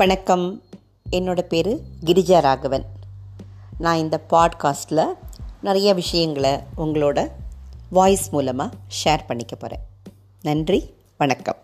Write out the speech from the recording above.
வணக்கம். என்னோட பேர் கிரிஜா ராகவன். நான் இந்த பாட்காஸ்ட்டில் நிறைய விஷயங்களை உங்களோட வாய்ஸ் மூலமாக ஷேர் பண்ணிக்க போகிறேன் நன்றி வணக்கம்.